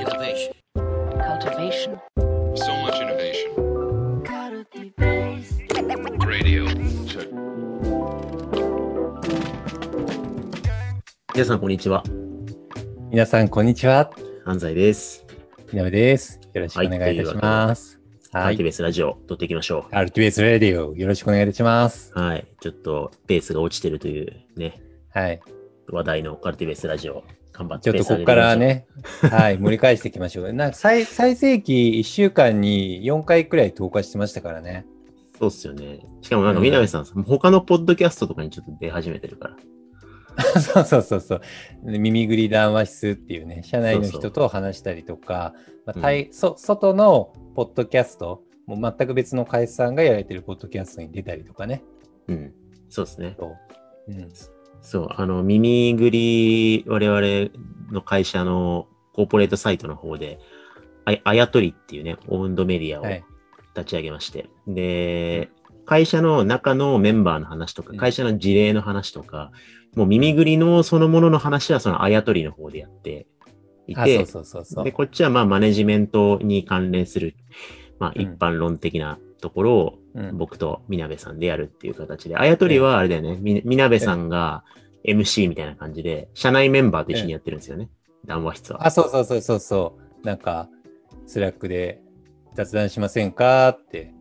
Innovation. cultivation, So much innovation. Radio. Check. 皆さん、こんにちは。皆さん、こんにちは。安西です。みなべです。よろしくお願いいたします。はい。アルティベースラジオ、撮っていきましょアルティベースレディオ、よろしくお願いいたします。う。はい。ちょっと、ペースが落ちてるというね、はい。話題のカルティベースラジオ、頑張ってちょっとここから。ね、はい、盛り返していきましょう。なんか最最盛期1週間に4回くらい投下してましたからね。そうっすよね。しかもなんか、みなべさん、他のポッドキャストとかにちょっと出始めてるから。そうそうそうそう。耳ぐり談話室っていうね、社内の人と話したりとか、まあ対そ外のポッドキャスト、もう全く別の会社さんがやられてるポッドキャストに出たりとかね。うん。そうですね。そううん、そう、あの、耳ぐり、我々の会社のコーポレートサイトの方で、ああやとりっていうね、オウンドメディアをはい。立ち上げまして。で、会社の中のメンバーの話とか、うん会社の事例の話とか、もう耳ぐりのそのものの話はそのあやとりの方でやっていあ、て、で、。こっちはまあマネジメントに関連する、まあうん一般論的なところをうん僕とみなべさんでやるっていう形で、あやとりはあれだよね、みみなべさんが MC みたいな感じで、社内メンバーと一緒にやってるんですよね。談話室は。あ、そうそうそうそうそう。なんか、スラックで雑談しませんかって、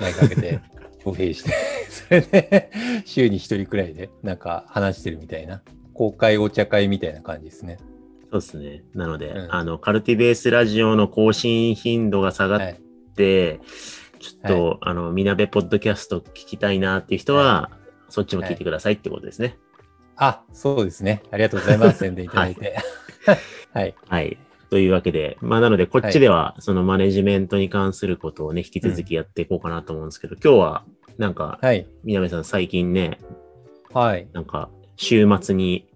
前かけて、招聘して、それで、週に一人くらいで、なんか話してるみたいな、公開お茶会みたいな感じですね。そうですね。なので、うんあの、カルティベースラジオの更新頻度が下がっはい。て、ちょっと、あの、みなべポッドキャスト聞きたいなっていう人は、そっちも聞いてくださいってことですね。あ、そうですね。ありがとうございます。宣伝いただいて。はい。はい。というわけで、まあなので、こっちでは、そのマネジメントに関することをね、引き続きやっていこうかなと思うんですけど、今日は、なんか、はい。みなべさん最近ね、はい。なんか、週末に、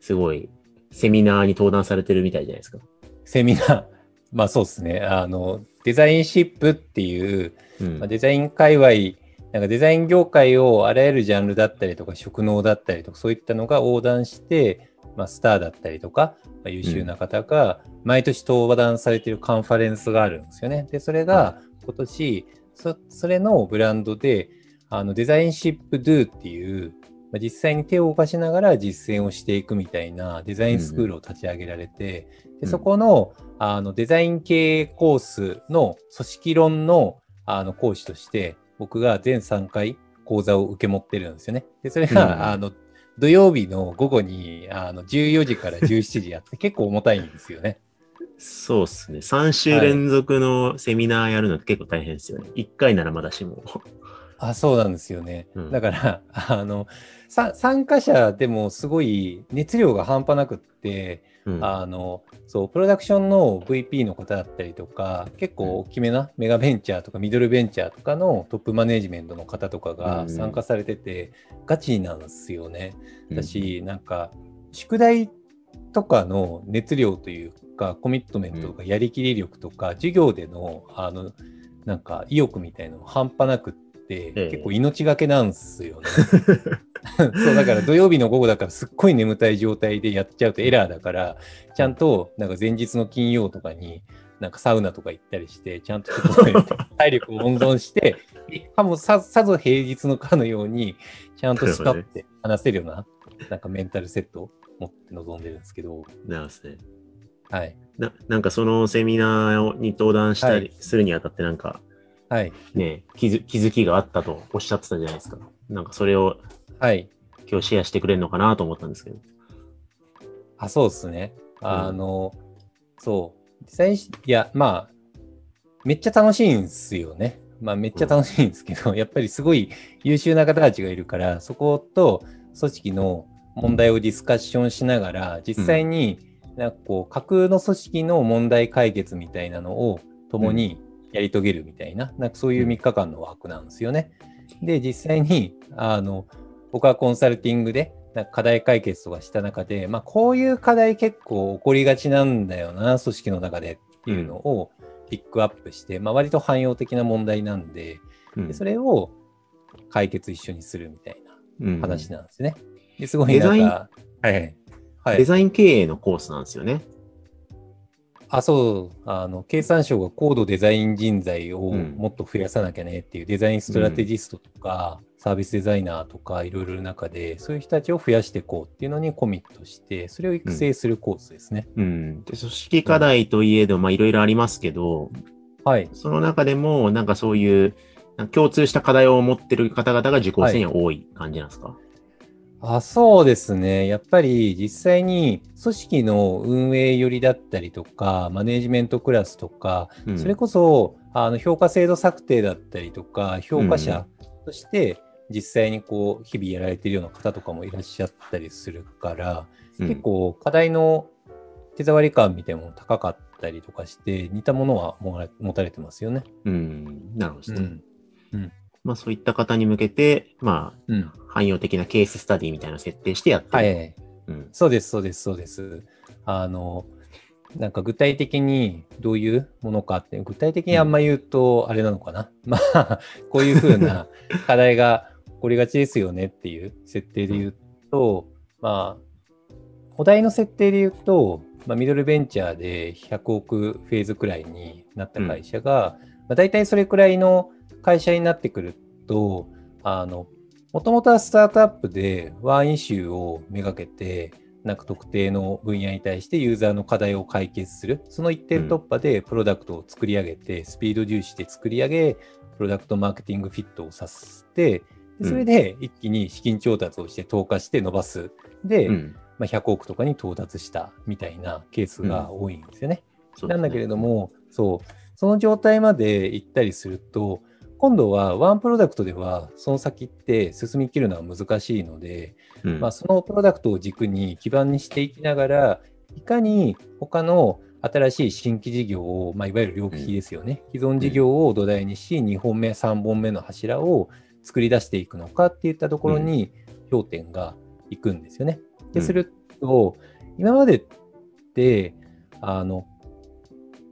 すごい、セミナーに登壇されてるみたいじゃないですか。セミナー。まあそうですね。あの、デザインシップっていう、うんまあ、。デザイン界隈、なんかデザイン業界をあらゆるジャンルだったりとか、職能だったりとか、そういったのが横断して、まあ、スターだったりとか、まあ、優秀な方が毎年登壇されているカンファレンスがあるんですよね。で、それが今年、そそれのブランドで、あのデザインシップドゥっていう、まあ、実際に手を動かしながら実践をしていくみたいなデザインスクールを立ち上げられて、うんでそこのあのデザイン系コースの組織論のあの講師として、僕が全3回講座を受け持ってるんですよね。で、それが、うんあの土曜日の午後にあの14時から17時やって 結構重たいんですよね。そうっすね。3週連続のセミナーやるのって結構大変ですよね。1回ならまだしも。あ、そうなんですよね。うんだから、あの、さ参加者でもすごい熱量が半端なくって、うん。あの、そう、プロダクションの VP の方だったりとか、結構大きめなメガベンチャーとかミドルベンチャーとかのトップマネジメントの方とかうんが参加されてて、ガチなんですよね。うんだし、なんか、宿題とかの熱量というか、コミットメントとかやりきり力とか、授業での、あの、なんか意欲みたいなの半端なくって、ええ結構命がけなんですよね。そうだから土曜日の午後だからすっごい眠たい状態でやっちゃうとエラーだからちゃんとなんか前日の金曜とかになんかサウナとか行ったりしてちゃんと体力を温存して かもささぞ平日のかのようにちゃんとスカって話せるようななんかメンタルセットを持って臨んでるんですけど。なるほどね。はい。ななんかそのセミナーに登壇したりはい。するにあたってなんかはい。ね、気づ気づきがあったとおっしゃってたじゃないですか。なんかそれをはい。今日シェアしてくれるのかなと思ったんですけど。あそうですね。あの、そう。デザインしいやまあめっちゃ楽しいんですよね。まあめっちゃ楽しいんですけど、やっぱりすごい優秀な方たちがいるから、そこと組織の問題をディスカッションしながら、実際になんかこう架空の組織の問題解決みたいなのを共にやり遂げるみたいな、なんかそういう3日間のワークなんですよね。で、実際に、あの、僕はコンサルティングで、課題解決とかした中で、まあこういう課題結構起こりがちなんだよな、組織の中でっていうのをピックアップして、まあ割と汎用的な問題なんで、うんでそれを解決一緒にするみたいうんな話なんですね。ですごいなんか。はいデザイン経営のコースなんですよね。あ、そう、あの、経産省が高度デザイン人材をうんもっと増やさなきゃねっていうデザインストラテジストとか、サービスデザイナーとかいろいろ中で、そういう人たちを増やしていこうっていうのにコミットして、それを育成するコースですね。うん。で、組織課題といえど、まあいろいろありますけど、はい。その中でも、なんかそういう、共通した課題を持ってる方々が受講生には多い感じなんですか、あそうですね。やっぱり実際に組織の運営寄りだったりとか、マネジメントクラスとか、うんそれこそあの評価制度策定だったりとか、評価者として実際にこう日々やられているような方とかもいらっしゃったりするから、うん結構課題の手触り感みたいなのも高かったりとかして、似たものは持たれてますよね。うん。なるほどですね。うん。まあそういった方に向けて、まあ、うん。汎用的なケーススタディみたいな設定してやってる。はい。うん。そうです、そうです、そうです。あの、なんか具体的にどういうものかって、具体的にあんま言うとあれなのかな。まあ、こういうふうな課題が起こりがちですよねっていう設定で言うと、まあ、お題の設定で言うと、まあ、ミドルベンチャーで100億フェーズくらいになった会社が、まあ、大体それくらいの会社になってくると、あの、もともとはスタートアップでワンイシューをめがけて、なんか特定の分野に対してユーザーの課題を解決する。その一点突破でプロダクトを作り上げて、スピード重視で作り上げ、プロダクトマーケティングフィットをさせて、でそれで一気に資金調達をして投下して伸ばす。で、うん。まあ、100億とかに到達したみたいなケースが多いんですよねなんだけれど、も、そう、その状態まで行ったりすると、今度はワンプロダクトではその先って進みきるのは難しいので、うん。まあ、そのプロダクトを軸に基盤にしていきながら、いかに他の新しい新規事業を、まあ、いわゆる両利きですよね、既存事業を土台にし、2本目、3本目の柱を作り出していくのかっていったところに焦点がいくんですよね。で、うん。すると、今までって、あの、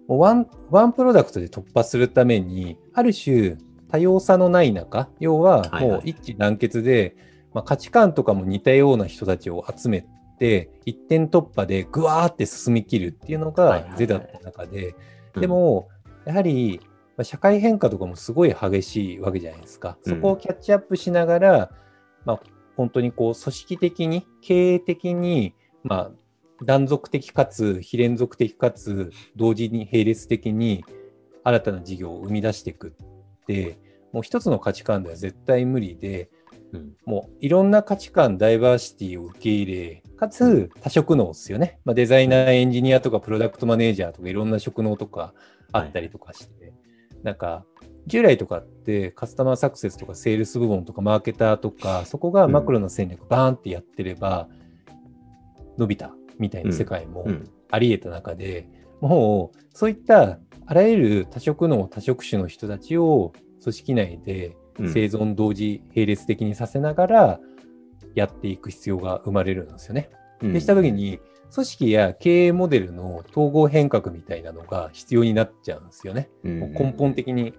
one、one product で突破するために、ある種多様さのない中、要ははいはい。もう一致団結で、まあ、価値観とかも似たような人たちを集めて、一点突破でぐわーって進み切るっていうのはいはいはい。が是だった中で、うん。でも、やはり、まあ社会変化とかもすごい激しいわけじゃないですか。うん。そこをキャッチアップしながら、まあ、本当にこう組織的に、経営的に、まあ、断続的かつ非連続的かつ同時に並列的に新たな事業を生み出していくって、もう一つの価値観では絶対無理で、うん。もういろんな価値観、ダイバーシティを受け入れ、かつ多職能ですよね。まあ、デザイナー、エンジニアとかプロダクトマネージャーとかいろんな職能とかあったりとかして、なんか従来とかってカスタマーサクセスとかセールス部門とかマーケターとか、そこがマクロの戦略バーンってやってれば伸びたみたいな世界もうん。あり得た中で、もうそういったあらゆる多職能、多職種の人たちを組織内でうん。生存同時並列的にさせながらやっていく必要が生まれるんですよね。うん。でしたときに、組織や経営モデルの統合変革みたいなのが必要になっちゃうんですよね。うん。もう根本的に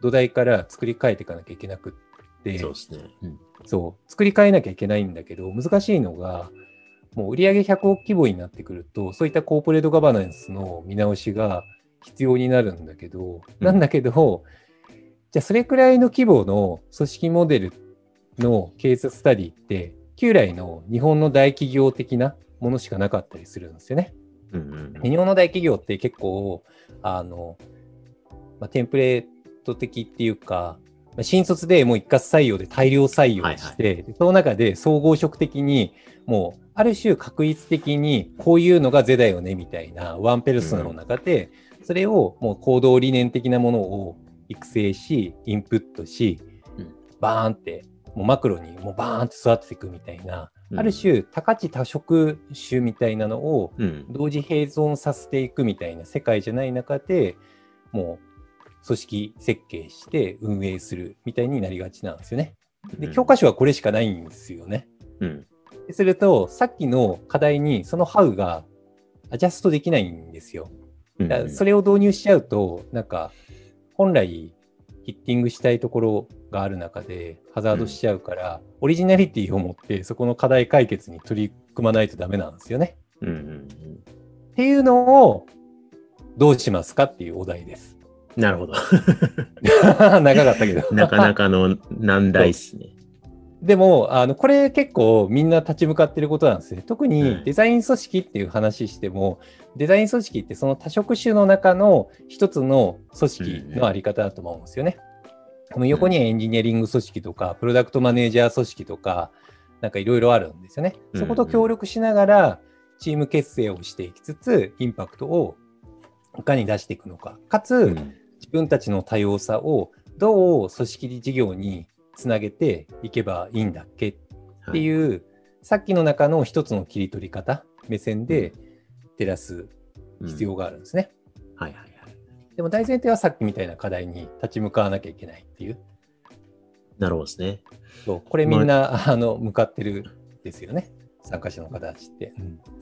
土台から作り変えていかなきゃいけなくって、そうですね。うん。そう、作り変えなきゃいけないんだけど、難しいのが、もう売上100億規模になってくると、そういったコーポレートガバナンスの見直しが必要になるんだけど、うん。なんだけど、じゃあそれくらいの規模の組織モデルのケーススタディって、旧来の日本の大企業的なものしかなかったりするんですよね。うんうん日本の大企業って結構、あの、まあ、テンプレート的っていうか、まあ新卒でもう一括採用で大量採用して、でその中で総合職的に、もうある種確一的にこういうのが是だよねみたいなワンペルソナの中で、それをもう行動理念的なものを育成し、インプットしうん、バーンって、もうマクロにもうバーンって育てていくみたいな、うんある種多価値多職種みたいなのをうん。同時並存させていくみたいな世界じゃない中でもう組織設計して運営するみたいになりがちなんですよね。で、教科書はこれしかないんですよね。うん。ですると、さっきの課題にそのハウがアジャストできないんですよ。うんだそれを導入しちゃうと、なんか、本来ヒッティングしたいところがある中でハザードしちゃうから、オリジナリティを持ってそこの課題解決に取り組まないとダメなんですよね。うんうんっていうのをどうしますかっていうお題です。なるほど。長かったけど。なかなかの難題っすね。でも、あの、これ結構みんな立ち向かってることなんですね。特うにんデザイン組織っていう話しても、デザイン組織ってその多職種の中の一つの組織のあり方だと思うんですよね。あの横にはエンジニアリング組織とか、プロダクトマネージャー組織とか、なんかいろいろあるんですよね。そこと協力しながら、チーム結成をしていきつつ、インパクトをいかに出していくのか。かつ、うん自分たちの多様さをどう組織事業につなげていけばいいんだっけっていう、さっきの中の一つの切り取り方、目線で照らす必要があるんですね。はいはいはい。でも大前提はさっきみたいな課題に立ち向かわなきゃいけないっていう。なるほどですね。そうこれみんな、あの向かってるですよね。参加者の方たちって。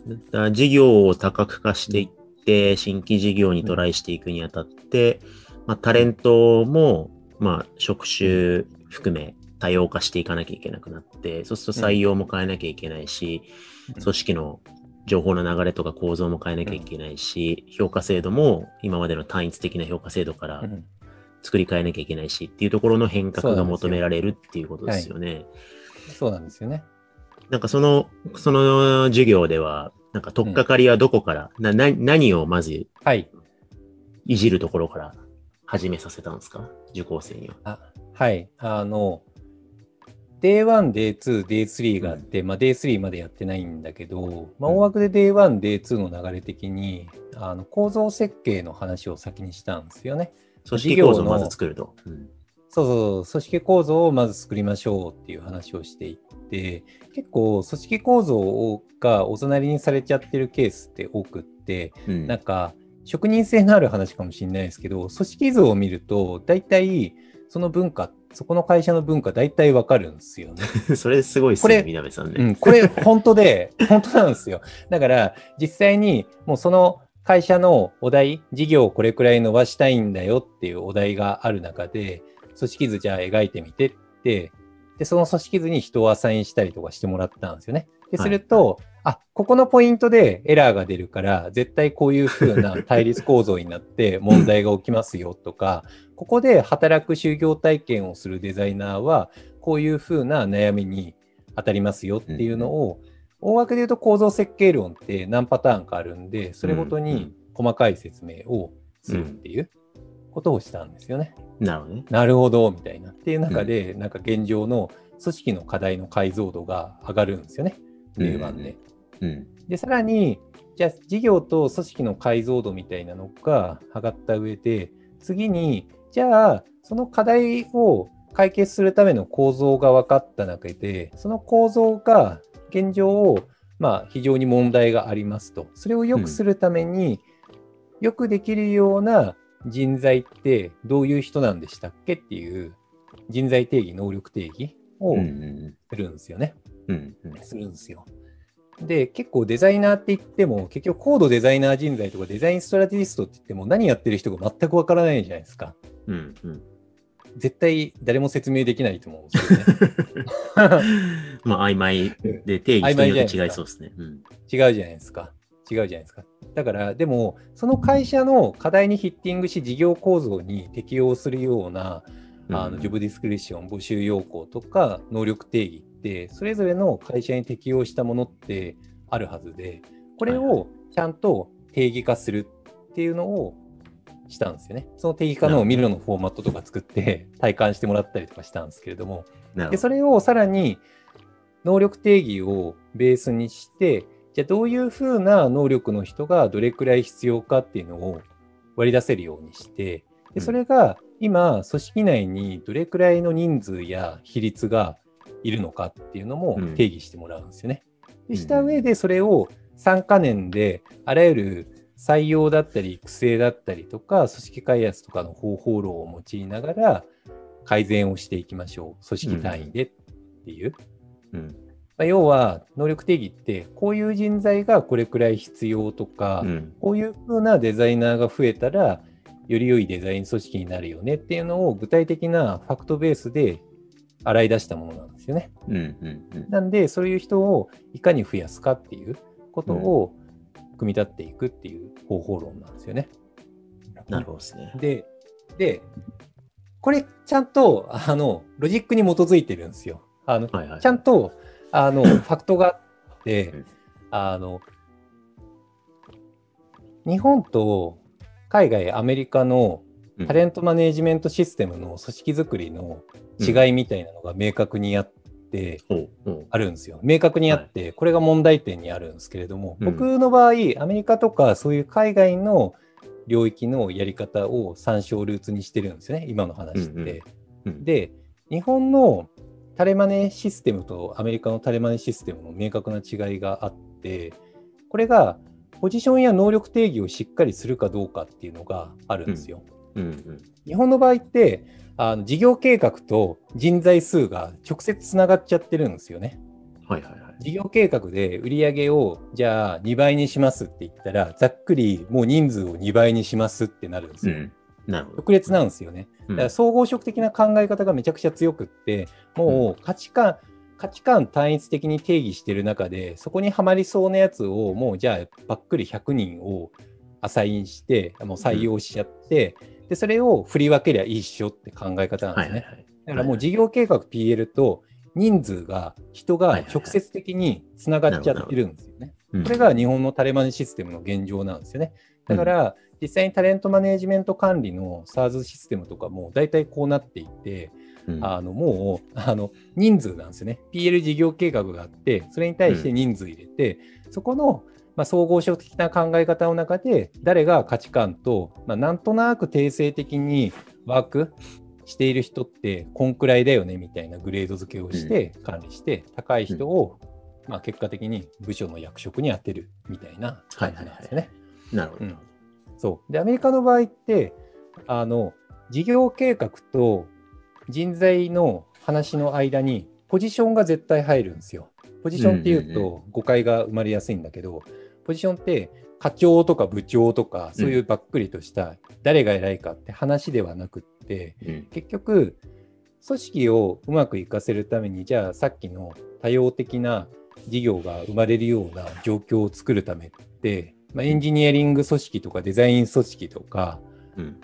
だから事業を多角化していって、新規事業にトライしていくにあたって、まあ、タレントも、まあ、職種含め多様化していかなきゃいけなくなって、そうすると採用も変えなきゃいけないし、うん組織の情報の流れとか構造も変えなきゃいけないし、評価制度も今までの単一的な評価制度からうん作り変えなきゃいけないしっていうところの変革が求められるっていうことですよね。そうなんですよね。なんかその、その授業では、なんか取っかかりはどこから、な、な、何をまずはい。いじるところから始めさせたんですか？受講生には。あはい。あの、Day1、Day2、Day3 があって、まあ、Day3 までやってないんだけど、まあ、うん。大枠で Day1、Day2 の流れ的に、あの構造設計の話を先にしたんですよね。組織構造をまず作ると。うん。そうそう、組織構造をまず作りましょうっていう話をしていって、結構組織構造がおざなりにされちゃってるケースって多くって、うん。なんか職人性のある話かもしれないですけど、組織図を見ると、大体その文化、そこの会社の文化大体わかるんですよね。それすごいっすこれね、みなべさんね。うん、これ本当で、本当なんですよ。だから実際にもうその会社のお題、事業をこれくらい伸ばしたいんだよっていうお題がある中で、組織図じゃあ描いてみてって、で、その組織図に人をアサインしたりとかしてもらったんですよね。で、はいすると、あ、ここのポイントでエラーが出るから、絶対こういう風な対立構造になって問題が起きますよとか、ここで働く就業体験をするデザイナーは、こういう風な悩みに当たりますよっていうのを、大枠で言うと構造設計論って何パターンかあるんで、それごとに細かい説明をするっていうことをしたんですよね。なるほどね。なるほど、みたいな。っていう中で、なんか現状の組織の課題の解像度が上がるんですよね。令和で。うん。で、さらに、じゃあ事業と組織の解像度みたいなのが上がった上で、次に、じゃあ、その課題を解決するための構造が分かった中で、その構造が現状、まあ、非常に問題がありますと。それを良くするために、よくできるような人材ってどういう人なんでしたっけっていう人材定義、能力定義をうんうんするんですよね。うんうんするんですよ。で、結構デザイナーって言っても、結局高度デザイナー人材とかデザインストラテジストって言っても何やってる人が全くわからないじゃないですか。うんうん絶対誰も説明できないと思うんですよね。まあ、曖昧で定義人によって違いそうですね。う ん違うじゃないですか。違うじゃないですか。だから、でも、その会社の課題にヒッティングし、事業構造に適用するような、あのジョブディスクリプション、募集要項とか、能力定義って、それぞれの会社に適用したものってあるはずで、これをちゃんと定義化するっていうのをしたんですよね。その定義化のミルのフォーマットとか作って体感してもらったりとかしたんですけれども、で、それをさらに能力定義をベースにして、じゃあどういうふうな能力の人がどれくらい必要かっていうのを割り出せるようにして、うん。でそれが今、組織内にどれくらいの人数や比率がいるのかっていうのもうん。定義してもらうんですよね。うん。でした上でそれを3カ年であらゆる採用だったり育成だったりとか組織開発とかの方法論を用いながら改善をしていきましょう。組織単位でっていう。どうんまあ要は能力定義ってこういう人材がこれくらい必要とか、うんこういう風なデザイナーが増えたらより良いデザイン組織になるよねっていうのを具体的なファクトベースで洗い出したものなんですよね。うんうんうんなんでそういう人をいかに増やすかっていうことを組み立っていくっていう方法論なんですよね。なるほどですね。で、で、これちゃんと、あの、ロジックに基づいてるんですよ。あの、はいはい。ちゃんと、あの、ファクトがあってうん、あの、日本と海外、アメリカのうんタレントマネージメントシステムの組織づくりの違いみたいなのが明確にあって、ほうほうあるんですよ。明確にあって、これが問題点にあるんですけれども、うん。僕の場合、アメリカとかそういう海外の領域のやり方を参照ルーツにしてるんですよね、今の話って。で、日本のタレマネシステムとアメリカのタレマネシステムの明確な違いがあって、これがポジションや能力定義をしっかりするかどうかっていうのがあるんですよ。日本の場合って、あの事業計画と人材数が直接つながっちゃってるんですよね。はいはいはい。事業計画で売り上げをじゃあ2倍にしますって言ったら、ざっくりもう人数を2倍にしますってなるんですよ。うん。なるほど。特列なんですよね。うんだから総合職的な考え方がめちゃくちゃ強くって、もう価値観、価値観単一的に定義してる中で、そこにはまりそうなやつを、もうじゃあ、ばっくり100人をアサインして、もう採用しちゃって、で、それを振り分けりゃいいっしょって考え方なんですね。はいはいはい。だからもう事業計画 PL と人数が、人が直接的につながっちゃってるんですよね。うんこれが日本のタレマネシステムの現状なんですよね。だから、実際にタレントマネージメント管理の SARS システムとかも大体こうなっていて、うんあのもうあの人数なんですよね。PL 事業計画があって、それに対して人数入れて、そこの、まあ、総合職的な考え方の中で、誰が価値観と、まあ、なんとなく定性的にワークしている人って、こんくらいだよねみたいなグレード付けをして管理して、高い人を、まあ、結果的に部署の役職に当てるみたいな感じなんですよね。なるほど。うんそう。で、アメリカの場合って、あの、事業計画と人材の話の間に、ポジションが絶対入るんですよ。ポジションっていううんうんと誤解が生まれやすいんだけど、ポジションって課長とか部長とか、そういうばっくりとした誰が偉いかって話ではなくって、うん。結局、組織をうまくいかせるために、じゃあさっきの多様的な事業が生まれるような状況を作るためって、まあ、エンジニアリング組織とかデザイン組織とか、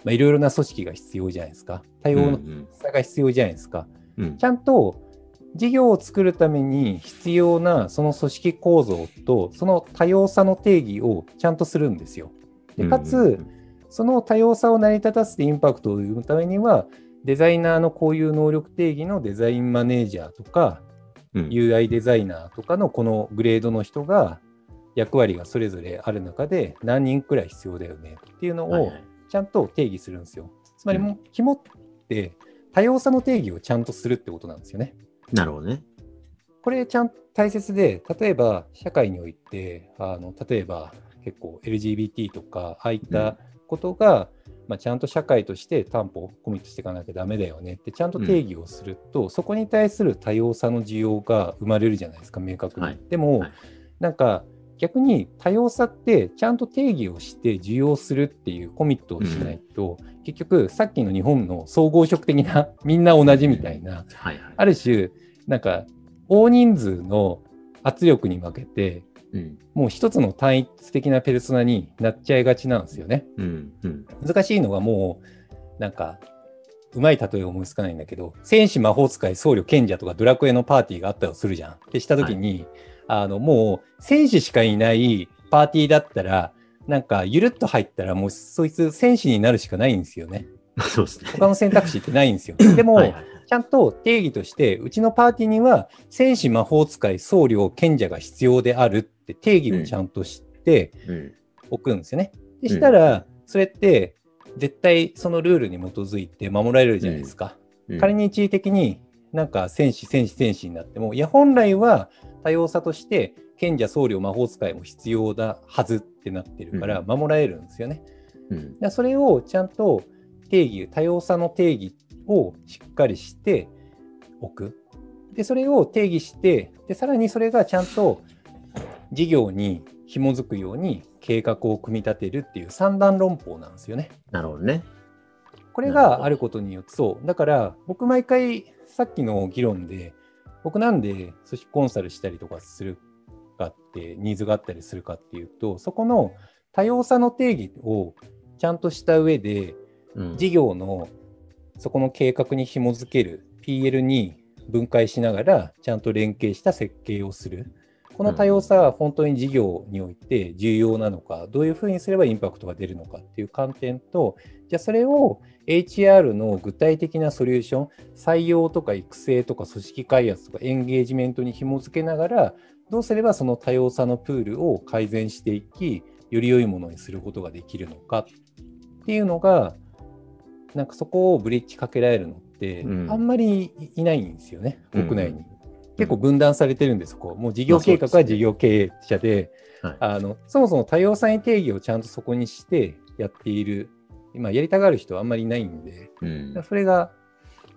いろいろな組織が必要じゃないですか。多様うんさが必要じゃないですか。うんちゃんと事業を作るために必要なその組織構造とその多様さの定義をちゃんとするんですよ。でかつ、うんその多様さを成り立たせてインパクトを生むためには、デザイナーのこういう能力定義のデザインマネージャーとか、うん UI デザイナーとかのこのグレードの人が役割がそれぞれある中で何人くらい必要だよねっていうのをはいはいちゃんと定義するんですよ。つまりうんもう肝って多様さの定義をちゃんとするってことなんですよね。なるほどね。これちゃんと大切で、例えば社会において、あの例えば結構 LGBT とか、ああいったことが、まあ、ちゃんと社会として担保、コミットしていかなきゃダメだよね。ってちゃんと定義をすると、そこに対する多様さの需要が生まれるじゃないですか、明確に。はい。でも、はい。なんか逆に多様さってちゃんと定義をして受容するっていうコミットをしないと、結局さっきの日本の総合職的な みんな同じみたいな、はいはい。ある種、なんか、大人数の圧力に負けて、うん。もう一つの単一的なペルソナになっちゃいがちなんですよね。うん。うん。難しいのがもう、なんか、うまい例え思いつかないんだけど、戦士魔法使い僧侶賢者とかドラクエのパーティーがあったとするじゃん。ってしたときに、あの、もう、戦士しかいないパーティーだったら、なんか、ゆるっと入ったら、もう、そいつ戦士になるしかないんですよね。そうですね。他の選択肢ってないんですよ。でも、はいはいちゃんと定義として、うちのパーティーには、戦士魔法使い僧侶賢者が必要であるって定義をちゃんとしてうん。おくんですよね。でしたら、それって、絶対そのルールに基づいて守られるじゃないですか。うん仮に一時的になんか戦士、戦士、戦士になっても、いや、本来は多様さとして、賢者、僧侶、魔法使いも必要だはずってなってるから、守られるんですよね。うん。だそれをちゃんと定義、多様さの定義をしっかりしておく。で、それを定義して、で、さらにそれがちゃんと事業に紐づくように計画を組み立てるっていう三段論法なんですよね。なるほどね。これがあることによって、そう。だから、僕毎回さっきの議論で、僕なんで組織コンサルしたりとかするかって、ニーズがあったりするかっていうと、そこの多様さの定義をちゃんとした上で、うん事業のそこの計画に紐づける PL に分解しながら、ちゃんと連携した設計をする。この多様さは本当に事業において重要なのか、どういうふうにすればインパクトが出るのかっていう観点と、じゃあそれを HR の具体的なソリューション、採用とか育成とか組織開発とかエンゲージメントに紐づけながら、どうすればその多様さのプールを改善していき、より良いものにすることができるのかっていうのが、なんかそこをブリッジかけられるのって、うんあんまりいないんですよね、うん国内に。結構分断されてるんです、そこ。もう事業計画は事業経営者で、はいあのそもそも多様さに定義をちゃんとそこにしてやっている、今やりたがる人はあんまりいないんで、うんそれが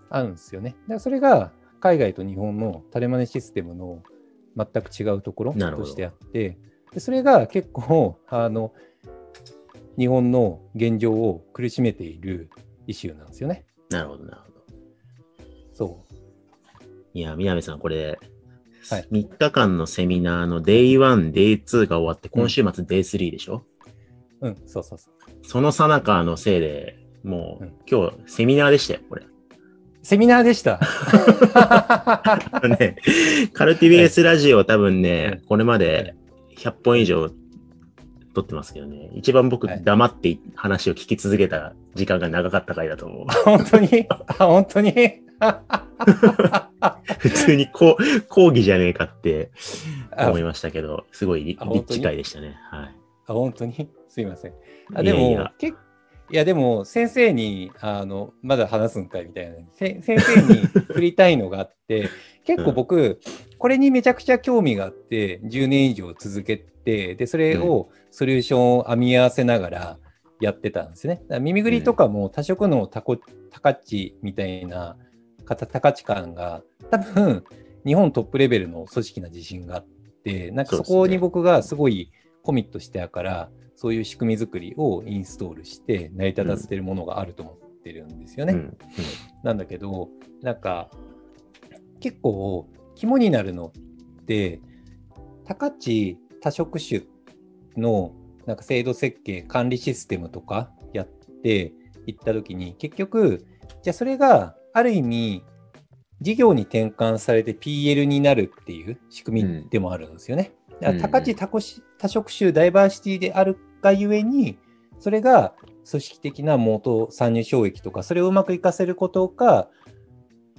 あるんですよね。だからそれが海外と日本のタレマネシステムの全く違うところとしてあって、でそれが結構あの日本の現状を苦しめているイシューなんですよね。なるほど、なるほど。そう。いや、南さん、これ、はい。3日間のセミナーの Day1、Day2 が終わって、今週末 Day3 でしょ、うん、そうそうそう。そのさなかのせいで、もう、うん。今日セミナーでしたよ、これ。セミナーでした？ね、カルティベースラジオ多分ね、これまで100本以上撮ってますけどね、一番僕はい。黙って話を聞き続けた時間が長かった回だと思う。本当に？あ、本当に？普通にこう講義じゃねえかってあ。思いましたけど、すごいリあリッチ回でしたね。はい。あ、本当に？すいません。あいでも、や。いやけいや、でも、先生に、あの、まだ話すんかいみたいな、せ先生に振りたいのがあって、結構僕、これにめちゃくちゃ興味があって、10年以上続けて、で、それをソリューションを編み合わせながらやってたんですね。だから耳ぐりとかも多色のタコ、タカチみたいな、タカチ感が、多分、日本トップレベルの組織な自信があって、なんかそこに僕がすごいコミットしてやから、そういう仕組み作りをインストールして成り立たせてるものがあると思ってるんですよね。うん。なんだけど、なんか、結構、肝になるのって、高知多職種のなんか制度設計、管理システムとかやっていったときに、結局、じゃあそれがある意味、事業に転換されて PL になるっていう仕組みでもあるんですよね。だから多こし多職種ダイバーシティであるがゆえに、それが組織的な元参入障壁とか、それをうまく活かせることが、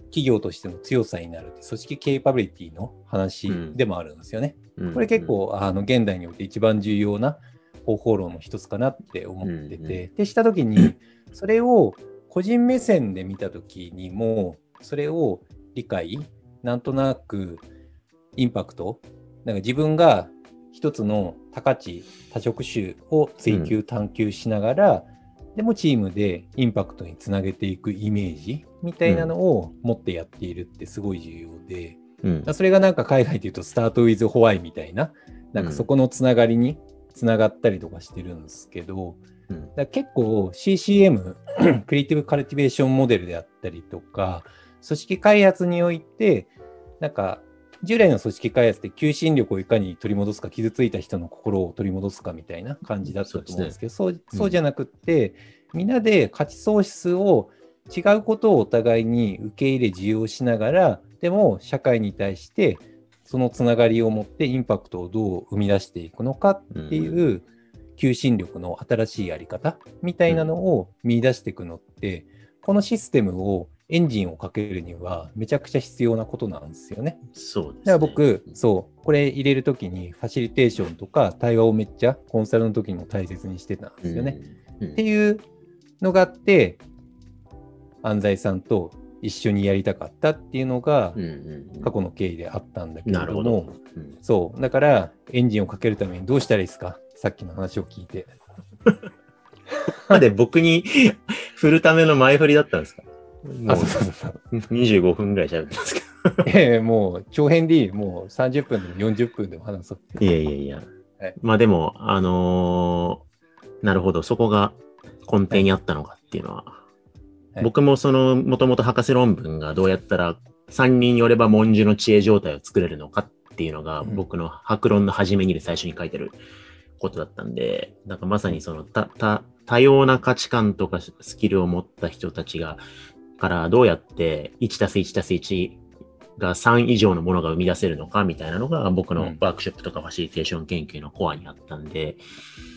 企業としての強さになるって、組織ケーパビリティの話でもあるんですよね。うんこれ結構、あの現代において一番重要な方法論の一つかなって思ってて、うんうんでしたときに、それを個人目線で見たときにも、それを理解、なんとなくインパクト、なんか自分が一つの高知多職種を追求探求しながら、でもチームでインパクトにつなげていくイメージみたいなのを持ってやっているってすごい重要で、うん。それがなんか海外で言うとスタートウィズホワイみたいな、なんかそこのつながりにつながったりとかしてるんですけど、うん。だ結構 CCM、クリエイティブカルティベーションモデルであったりとか、組織開発において、なんか従来の組織開発って求心力をいかに取り戻すか、傷ついた人の心を取り戻すかみたいな感じだったと思うんですけど、そうそうじゃなくって、みんなで価値創出を違うことをお互いに受け入れ、受容しながら、でも社会に対してそのつながりを持ってインパクトをどう生み出していくのかっていう求心力の新しいやり方みたいなのを見出していくのって、このシステムをエンジンをかけるにはめちゃくちゃ必要なことなんですよね。そうです、ね。だから僕、そう、これ入れるときにファシリテーションとか対話をめっちゃコンサルの時にも大切にしてたんですよね。うん。うんっていうのがあって、安西さんと一緒にやりたかったっていうのが過去の経緯であったんだけれどども、。うんそう、だからエンジンをかけるためにどうしたらいいですか？さっきの話を聞いて。まで僕に振るための前振りだったんですか？もうそうそうそう。25分ぐらい喋ってますけええ もう長編でいい。もう30分でも40分でも話そう。ど。いやいやいや。はいまあでも、あのーなるほど、そこが根底にあったのかっていうのは。はい僕もその、もともと博士論文がどうやったら三人よれば文殊の知恵状態を作れるのかっていうのが、うん。僕の博論の初めにで最初に書いてることだったんで、なんかまさにその、た、た、多様な価値観とかスキルを持った人たちが、からどうやって1たす1たす1が3以上のものが生み出せるのかみたいなのが僕のうん。ワークショップとかファシリテーション研究のコアにあったんで、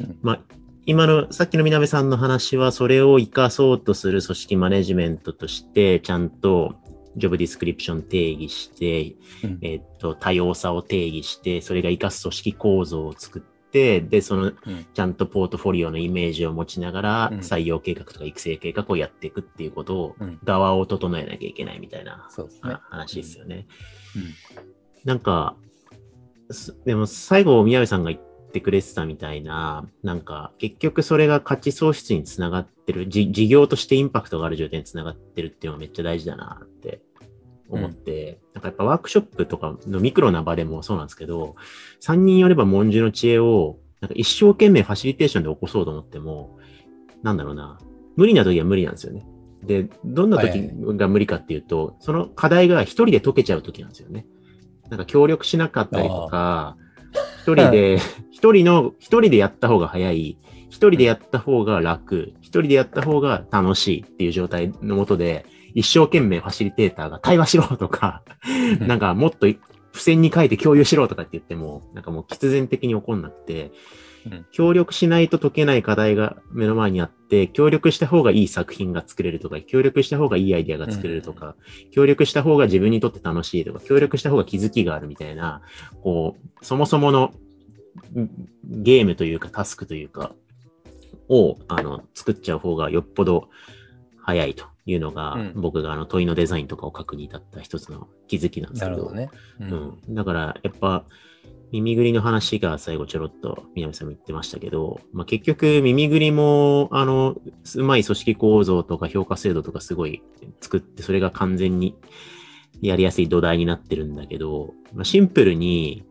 うん。まあ、今のさっきの南さんの話はそれを活かそうとする組織マネジメントとしてちゃんとジョブディスクリプション定義して、うん。えっと、多様さを定義して、それが活かす組織構造を作って、で、その、うん。ちゃんとポートフォリオのイメージを持ちながら、うん。採用計画とか育成計画をやっていくっていうことを、うん。側を整えなきゃいけないみたいな。話ですよね。うん。なんか、すでも最後、宮部さんが言ってくれてたみたいな、なんか、結局それが価値創出につながってる、事業としてインパクトがある状態につながってるっていうのがめっちゃ大事だなって思って、なんかやっぱワークショップとかのミクロな場でもそうなんですけど、3人やれば文殊の知恵を、なんか一生懸命ファシリテーションで起こそうと思っても、なんだろうな、無理な時は無理なんですよね。で、どんな時が無理かっていうと、その課題が一人で解けちゃう時なんですよね。なんか協力しなかったりとか、一人で、一人の、一人でやった方が早い、一人でやった方が楽、一人でやった方が楽しいっていう状態のもとで、一生懸命ファシリテーターが対話しろとか、うん。なんかもっと付箋に書いて共有しろとかって言っても、なんかもう必然的に起こんなくてうん、協力しないと解けない課題が目の前にあって、協力した方がいい作品が作れるとか、協力した方がいいアイデアが作れるとか、協力した方が自分にとって楽しいとか、協力した方が気づきがあるみたいな、こう、そもそものんゲームというかタスクというか、を、あの、作っちゃう方がよっぽど早いというのが、うん僕があの問いのデザインとかを書くに至った一つの気づきなんですけど。どね。ううん。だから、やっぱ、耳ぐりの話が最後ちょろっと南さんも言ってましたけど、まあ、結局耳ぐりも、あの、うまい組織構造とか評価制度とかすごい作って、それが完全にやりやすい土台になってるんだけど、まあ、シンプルに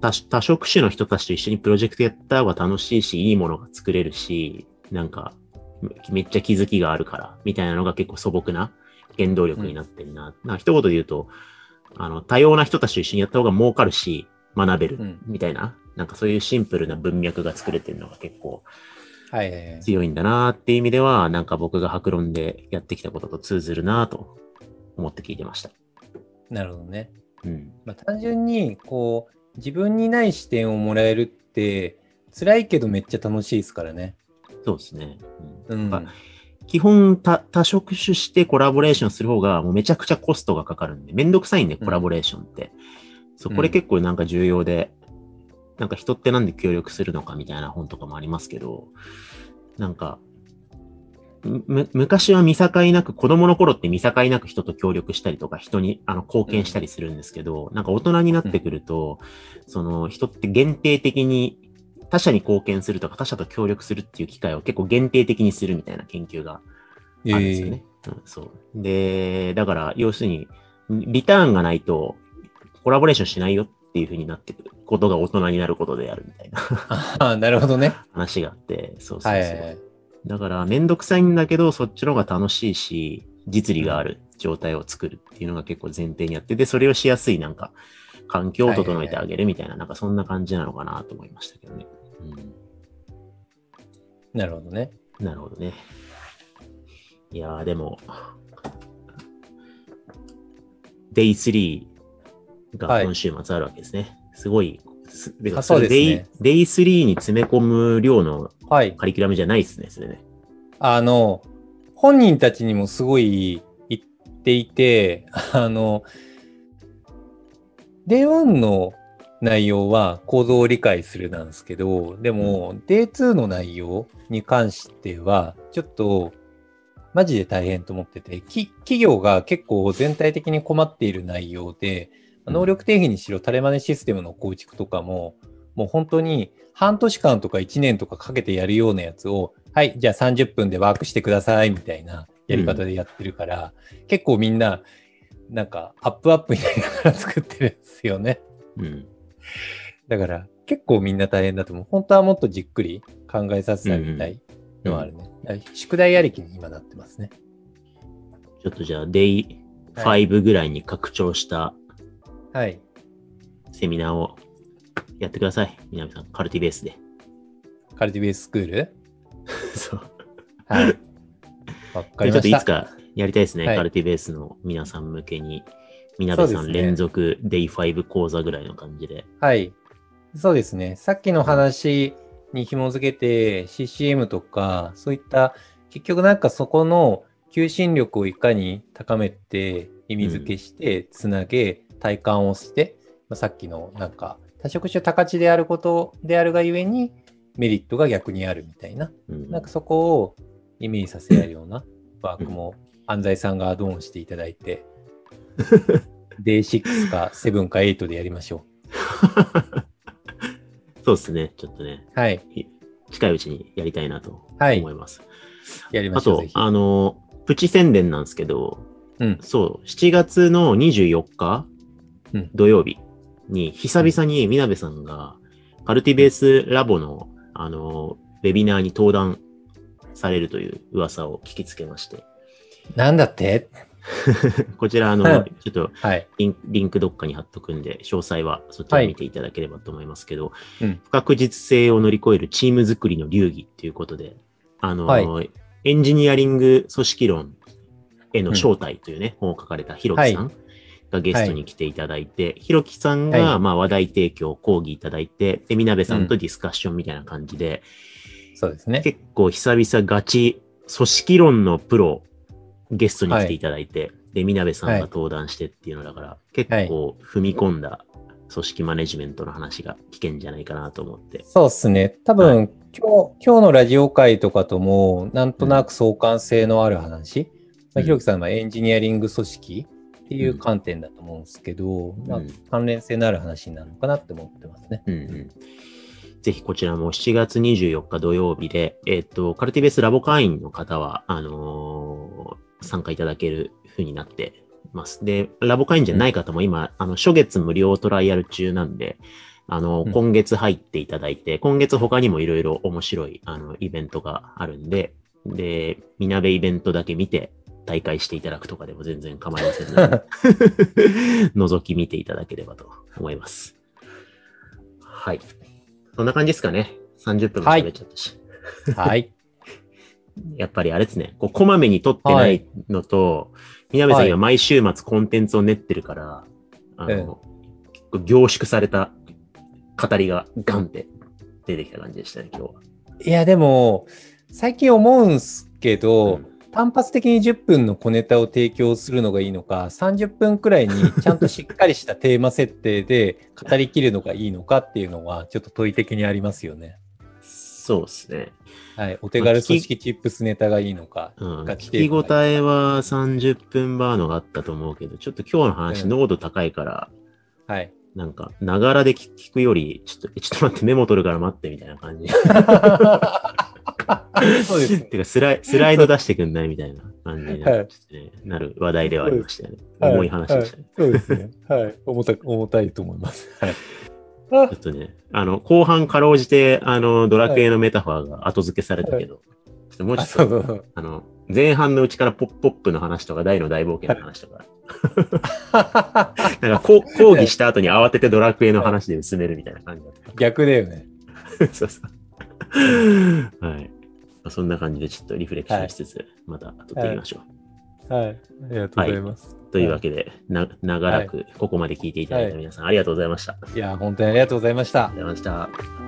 多多職種の人たちと一緒にプロジェクトやった方が楽しいし、いいものが作れるし、なんか、めっちゃ気づきがあるから、みたいなのが結構素朴な原動力になってるな。なんか一言で言うと、あの、多様な人たちと一緒にやった方が儲かるし、学べるうん、みたいな、なんかそういうシンプルな文脈が作れてるのが結構。強いんだなっていう意味では、なんか僕が白論でやってきたことと通ずるなと思って聞いてました。なるほどね。うん。まあ、単純に、こう、自分にない視点をもらえるって、辛いけどめっちゃ楽しいですからね。そうですね。ううんん。やっぱ基本多多職種してコラボレーションする方がもうめちゃくちゃコストがかかるんで、めんどくさいんで、うんコラボレーションって。そう、うんこれ結構なんか重要で、なんか人ってなんで協力するのかみたいな本とかもありますけど、なんか、む昔は見境なく、子供の頃って見境なく人と協力したりとか、人にあの貢献したりするんですけど、なんか大人になってくると、その人って限定的に他者に貢献するとか他者と協力するっていう機会を結構限定的にするみたいな研究があるんですよね。うん、そう。で、だから、要するに、リターンがないと、コラボレーションしないよっていう風になってくることが大人になることであるみたいなああ、なるほどね。話があって、そうそうそう。はいはいはい。だから、めんどくさいんだけど、そっちの方が楽しいし、実利がある状態を作るっていうのが結構前提にあって、で、それをしやすいなんか、環境を整えてあげるみたいな、なんかそんな感じなのかなと思いましたけどね。なるほどね。うん、なるほどね。いやー、でも、Day3 が今週末あるわけですね。すごい、すであそうですね Day, Day3 に詰め込む量のはい。カリキュラムじゃないですね、それね。あの、本人たちにもすごい言っていて、あの、Day1 の内容は構造を理解するなんですけど、でも、Day2 の内容に関しては、ちょっと、マジで大変と思ってて、き企業が結構全体的に困っている内容で、うん能力定義にしろ、タレマネシステムの構築とかも、もう本当に半年間とか1年とかかけてやるようなやつを、はい、じゃあ30分でワークしてくださいみたいなやり方でやってるから、結構みんな、なんかアップアップになりながら作ってるんですよね。うん。だから結構みんな大変だと思う。本当はもっとじっくり考えさせてあげたいのはあるね。宿題ありきに今なってますね。ちょっとじゃあ、Day5 ぐらいに拡張したはい。セミナーをやってください。南さん、カルティベースで。カルティベーススクール？そう。はい。わかりちょっとました。いつかやりたいですね。はいカルティベースの皆さん向けに。みなべさん連続 Day5 講座ぐらいの感じで。はい。そうですね。さっきの話に紐づけて CCM とか、そういった、結局なんかそこの求心力をいかに高めて、意味付けして、つなげ、体感をして、まあ、さっきのなんか、多職種高値であることであるがゆえに、メリットが逆にあるみたいな。うんなんかそこをイメージさせられるようなワークも安西さんがアドオンしていただいて、Day6 か7か8でやりましょ そうですね。ちょっとね、う。はい。近いうちにやりたいなとはい思います。やりまあしょう。ぜひ、とあの、プチ宣伝なんですけど、うんそう、7月の24日、うん。土曜日。に、久々にみなべさんが、カルティベースラボの、あの、ウェビナーに登壇されるという噂を聞きつけまして、なんだって？こちら、あの、うんちょっとはい。リンリンクどっかに貼っとくんで、詳細はそちら見ていただければと思いますけど、うん。不確実性を乗り越えるチーム作りの流儀っていうことで、あの、はエンジニアリング組織論への正体というね、本を書かれたひろきさんがゲストに来ていただいて、ひろきさんが、はいまあ話題提供、講義いただいて、で、みなべさんとディスカッションみたいな感じで、そうですね。結構久々ガチ組織論のプロゲストに来ていただいて、で、みなべさんが登壇してっていうのだから、結構踏み込んだ組織マネジメントの話が聞けんじゃないかなと思って。そうですね。多分、は今日、今日のラジオ会とかとも、なんとなく相関性のある話。まあ、うんひろきさんはエンジニアリング組織っていう観点だと思うんですけど、まあうん、関連性のある話になるのかなって思ってますね。うんうん。ぜひこちらも7月24日土曜日で、えっ、と、カルティベースラボ会員の方は、あのー参加いただける風になってます。で、ラボ会員じゃない方も今、あの、初月無料トライアル中なんで、あの、うん今月入っていただいて、今月他にもいろいろ面白い、あの、イベントがあるんで、で、みなべイベントだけ見て、大会していただくとかでも全然構いませんので、覗き見ていただければと思います。はい。そんな感じですかね。30分も喋っちゃったし。はい。やっぱりあれですね。こう、こまめに撮ってないのと、みなべさんはい今毎週末コンテンツを練ってるから、あの、ええ結構凝縮された語りがガンって出てきた感じでしたね、今日は。いや、でも、最近思うんすけど、うん単発的に10分の小ネタを提供するのがいいのか、30分くらいにちゃんとしっかりしたテーマ設定で語りきるのがいいのかっていうのは、ちょっと問い的にありますよね。そうですね。はい。お手軽組織チップスネタがいいのか。うん。ガチ聞き応えは30分バーのがあったと思うけど、ちょっと今日の話、うん濃度高いから、はい。なんか、ながらで聞聞くより、ちょっと、えちょっと待って、メモ取るから待ってみたいな感じ。そうです。てかスライ、スライド出してくんないみたいな感じにな,、はいね、なる話題ではありましたよね。はい重い話でしたね。そうですね。はい。重た重たいと思います。はい。ちょっとね、あの、後半かろうじて、あの、ドラクエのメタファーが後付けされたけど、ちょっともうちあ、ょっと。あの、前半のうちからポップポップの話とか、大の大冒険の話とか、なんかこう講義した後に慌ててドラクエの話で薄めるみたいな感じだっ逆だよね。た。そうそう。はい。まあそんな感じでちょっとリフレクションしつつ、また撮っていきましょう。はい。ありがとうございます。というわけで、な、長らくここまで聞いていただいた皆さん、ありがとうございました。ありがといや、本当にありがとうございましたう。ございました。